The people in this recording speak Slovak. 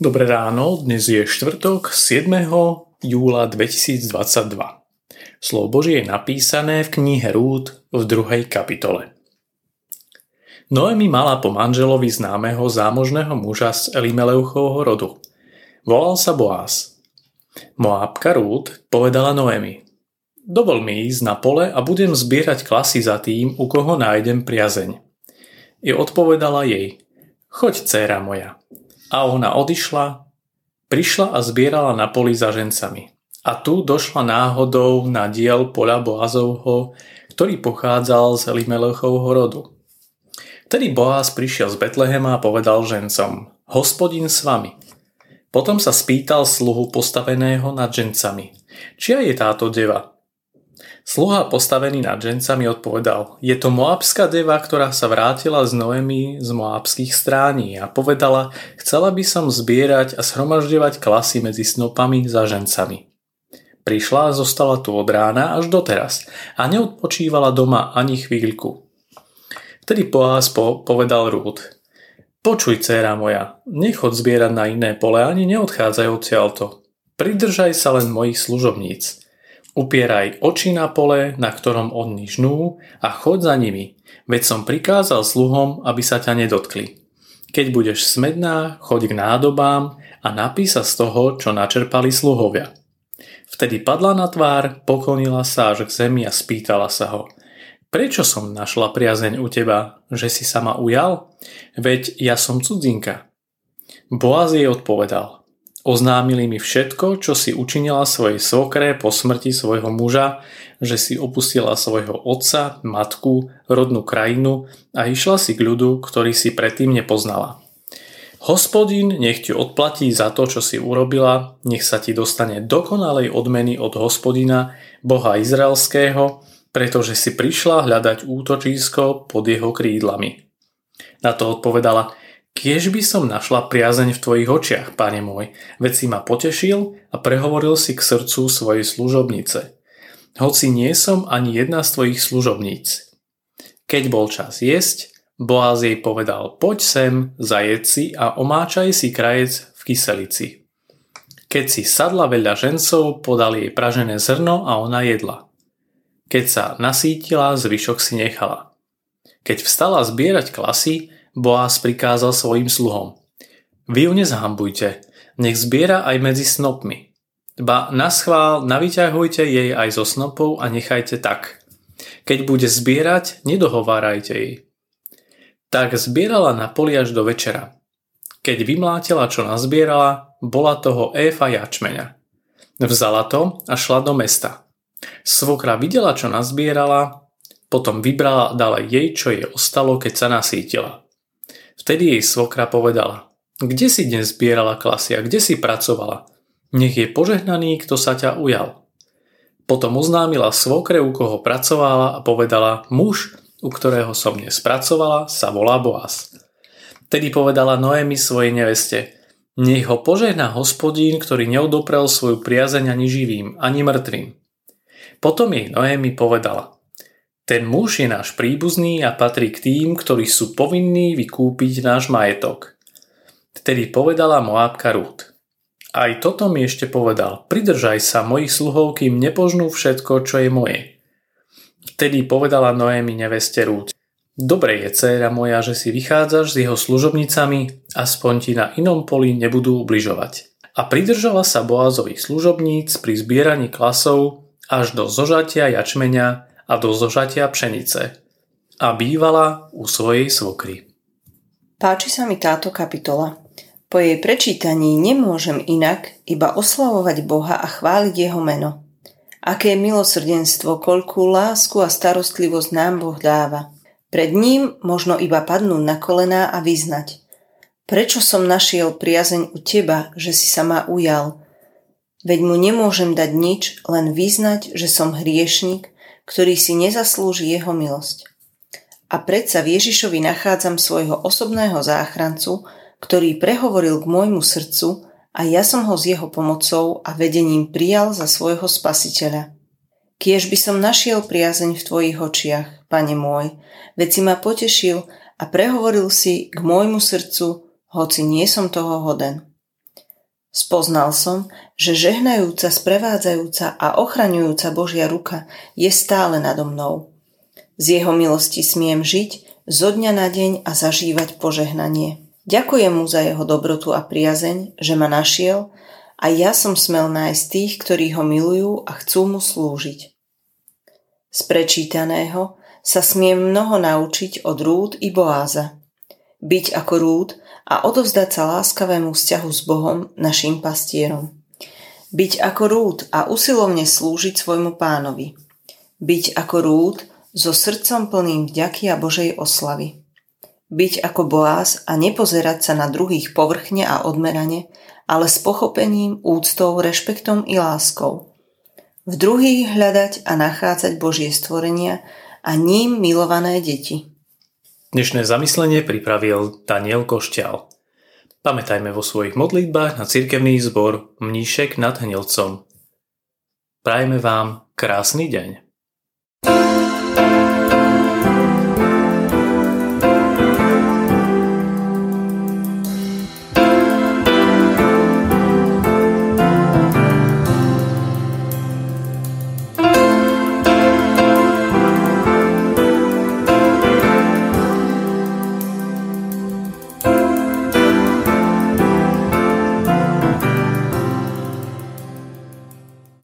Dobré ráno, dnes je štvrtok 7. júla 2022. Slovo Božie je napísané v knihe Rúd v druhej kapitole. Noemi mala po manželovi známeho zámožného muža z Elimeleuchovho rodu. Volal sa Boaz. Moábka Rúd povedala Noemi. Dovol mi ísť na pole a budem zbierať klasy za tým, u koho nájdem priazeň. I odpovedala jej. Choď, dcéra moja, a ona odišla, prišla a zbierala na poli za žencami. A tu došla náhodou na diel poľa Boazovho, ktorý pochádzal z Elimelechovho rodu. Vtedy Boaz prišiel z Betlehema a povedal žencom, hospodin s vami. Potom sa spýtal sluhu postaveného nad žencami, čia je táto deva, Sluha postavený nad žencami odpovedal, je to moabská deva, ktorá sa vrátila z Noemi z moabských strání a povedala, chcela by som zbierať a shromažďovať klasy medzi snopami za žencami. Prišla a zostala tu od rána až doteraz a neodpočívala doma ani chvíľku. Vtedy Poás po, povedal Rúd, Počuj, dcéra moja, nechod zbierať na iné pole ani neodchádzaj odtiaľto. Pridržaj sa len mojich služobníc. Upieraj oči na pole, na ktorom oni žnú a chod za nimi, veď som prikázal sluhom, aby sa ťa nedotkli. Keď budeš smedná, choď k nádobám a napí sa z toho, čo načerpali sluhovia. Vtedy padla na tvár, poklonila sa až k zemi a spýtala sa ho. Prečo som našla priazeň u teba, že si sa ma ujal? Veď ja som cudzinka. Boaz jej odpovedal. Oznámili mi všetko, čo si učinila svojej svokre po smrti svojho muža, že si opustila svojho otca, matku, rodnú krajinu a išla si k ľudu, ktorý si predtým nepoznala. Hospodin nech ti odplatí za to, čo si urobila, nech sa ti dostane dokonalej odmeny od hospodina, Boha Izraelského, pretože si prišla hľadať útočisko pod jeho krídlami. Na to odpovedala, Kiež by som našla priazeň v tvojich očiach, pane môj, veď si ma potešil a prehovoril si k srdcu svojej služobnice. Hoci nie som ani jedna z tvojich služobníc. Keď bol čas jesť, Boaz jej povedal, poď sem, zajedz si a omáčaj si krajec v kyselici. Keď si sadla veľa žencov, podal jej pražené zrno a ona jedla. Keď sa nasítila, zvyšok si nechala. Keď vstala zbierať klasy, Boaz prikázal svojim sluhom. Vy ju nezahambujte, nech zbiera aj medzi snopmi. Ba na schvál navyťahujte jej aj zo snopov a nechajte tak. Keď bude zbierať, nedohovárajte jej. Tak zbierala na poli až do večera. Keď vymlátila, čo nazbierala, bola toho éfa jačmeňa. Vzala to a šla do mesta. Svokra videla, čo nazbierala, potom vybrala a dala jej, čo jej ostalo, keď sa nasítila. Vtedy jej svokra povedala, kde si dnes zbierala klasy a kde si pracovala? Nech je požehnaný, kto sa ťa ujal. Potom oznámila svokre, u koho pracovala a povedala, muž, u ktorého som dnes pracovala, sa volá Boaz. Tedy povedala Noemi svojej neveste, nech ho požehná hospodín, ktorý neodoprel svoju priazeň ani živým, ani mŕtvým. Potom jej Noemi povedala, ten muž je náš príbuzný a patrí k tým, ktorí sú povinní vykúpiť náš majetok. Vtedy povedala Moábka Rút. Aj toto mi ešte povedal, pridržaj sa mojich sluhov, kým nepožnú všetko, čo je moje. Vtedy povedala Noémi neveste Rút. Dobre je, dcéra moja, že si vychádzaš s jeho služobnicami, aspoň ti na inom poli nebudú ubližovať. A pridržala sa Boazových služobníc pri zbieraní klasov až do zožatia jačmenia a do zožatia pšenice a bývala u svojej svokry. Páči sa mi táto kapitola. Po jej prečítaní nemôžem inak iba oslavovať Boha a chváliť Jeho meno. Aké milosrdenstvo, koľkú lásku a starostlivosť nám Boh dáva. Pred ním možno iba padnúť na kolená a vyznať. Prečo som našiel priazeň u teba, že si sa ma ujal? Veď mu nemôžem dať nič, len vyznať, že som hriešnik ktorý si nezaslúži jeho milosť. A predsa v Ježišovi nachádzam svojho osobného záchrancu, ktorý prehovoril k môjmu srdcu a ja som ho s jeho pomocou a vedením prijal za svojho spasiteľa. Kiež by som našiel priazeň v tvojich očiach, pane môj, veď ma potešil a prehovoril si k môjmu srdcu, hoci nie som toho hoden. Spoznal som, že žehnajúca, sprevádzajúca a ochraňujúca Božia ruka je stále nado mnou. Z jeho milosti smiem žiť zo dňa na deň a zažívať požehnanie. Ďakujem mu za jeho dobrotu a priazeň, že ma našiel a ja som smel nájsť tých, ktorí ho milujú a chcú mu slúžiť. Z prečítaného sa smiem mnoho naučiť od Rúd i Boáza. Byť ako Rúd a odovzdať sa láskavému vzťahu s Bohom, našim pastierom. Byť ako Rúd a usilovne slúžiť svojmu pánovi. Byť ako Rúd so srdcom plným vďaky a Božej oslavy. Byť ako Boaz a nepozerať sa na druhých povrchne a odmerane, ale s pochopením, úctou, rešpektom i láskou. V druhých hľadať a nachádzať Božie stvorenia a ním milované deti. Dnešné zamyslenie pripravil Daniel Košťal. Pamätajme vo svojich modlitbách na cirkevný zbor Mníšek nad Hnilcom. Prajme vám krásny deň.